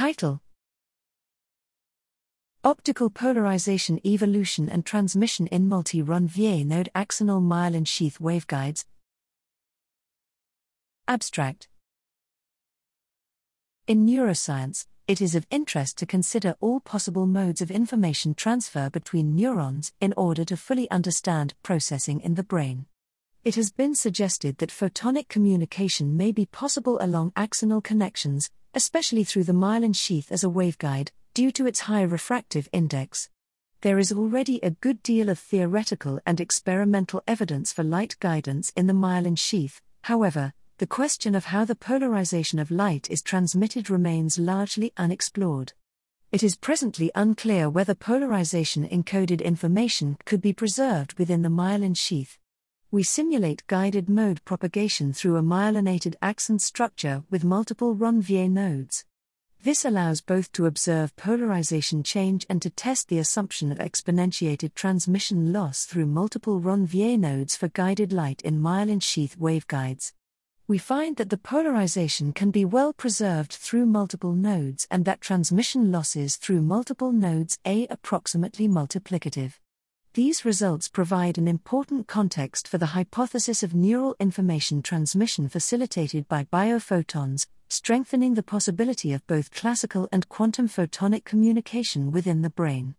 Title Optical Polarization Evolution and Transmission in Multi Ranvier Node Axonal Myelin Sheath Waveguides. Abstract In neuroscience, it is of interest to consider all possible modes of information transfer between neurons in order to fully understand processing in the brain. It has been suggested that photonic communication may be possible along axonal connections, especially through the myelin sheath as a waveguide, due to its high refractive index. There is already a good deal of theoretical and experimental evidence for light guidance in the myelin sheath, however, the question of how the polarization of light is transmitted remains largely unexplored. It is presently unclear whether polarization encoded information could be preserved within the myelin sheath. We simulate guided mode propagation through a myelinated axon structure with multiple Ranvier nodes. This allows both to observe polarization change and to test the assumption of exponentiated transmission loss through multiple Ranvier nodes for guided light in myelin sheath waveguides we find that the polarization can be well preserved through multiple nodes and that transmission losses through multiple nodes are approximately multiplicative. These results provide an important context for the hypothesis of neural information transmission facilitated by biophotons, strengthening the possibility of both classical and quantum photonic communication within the brain.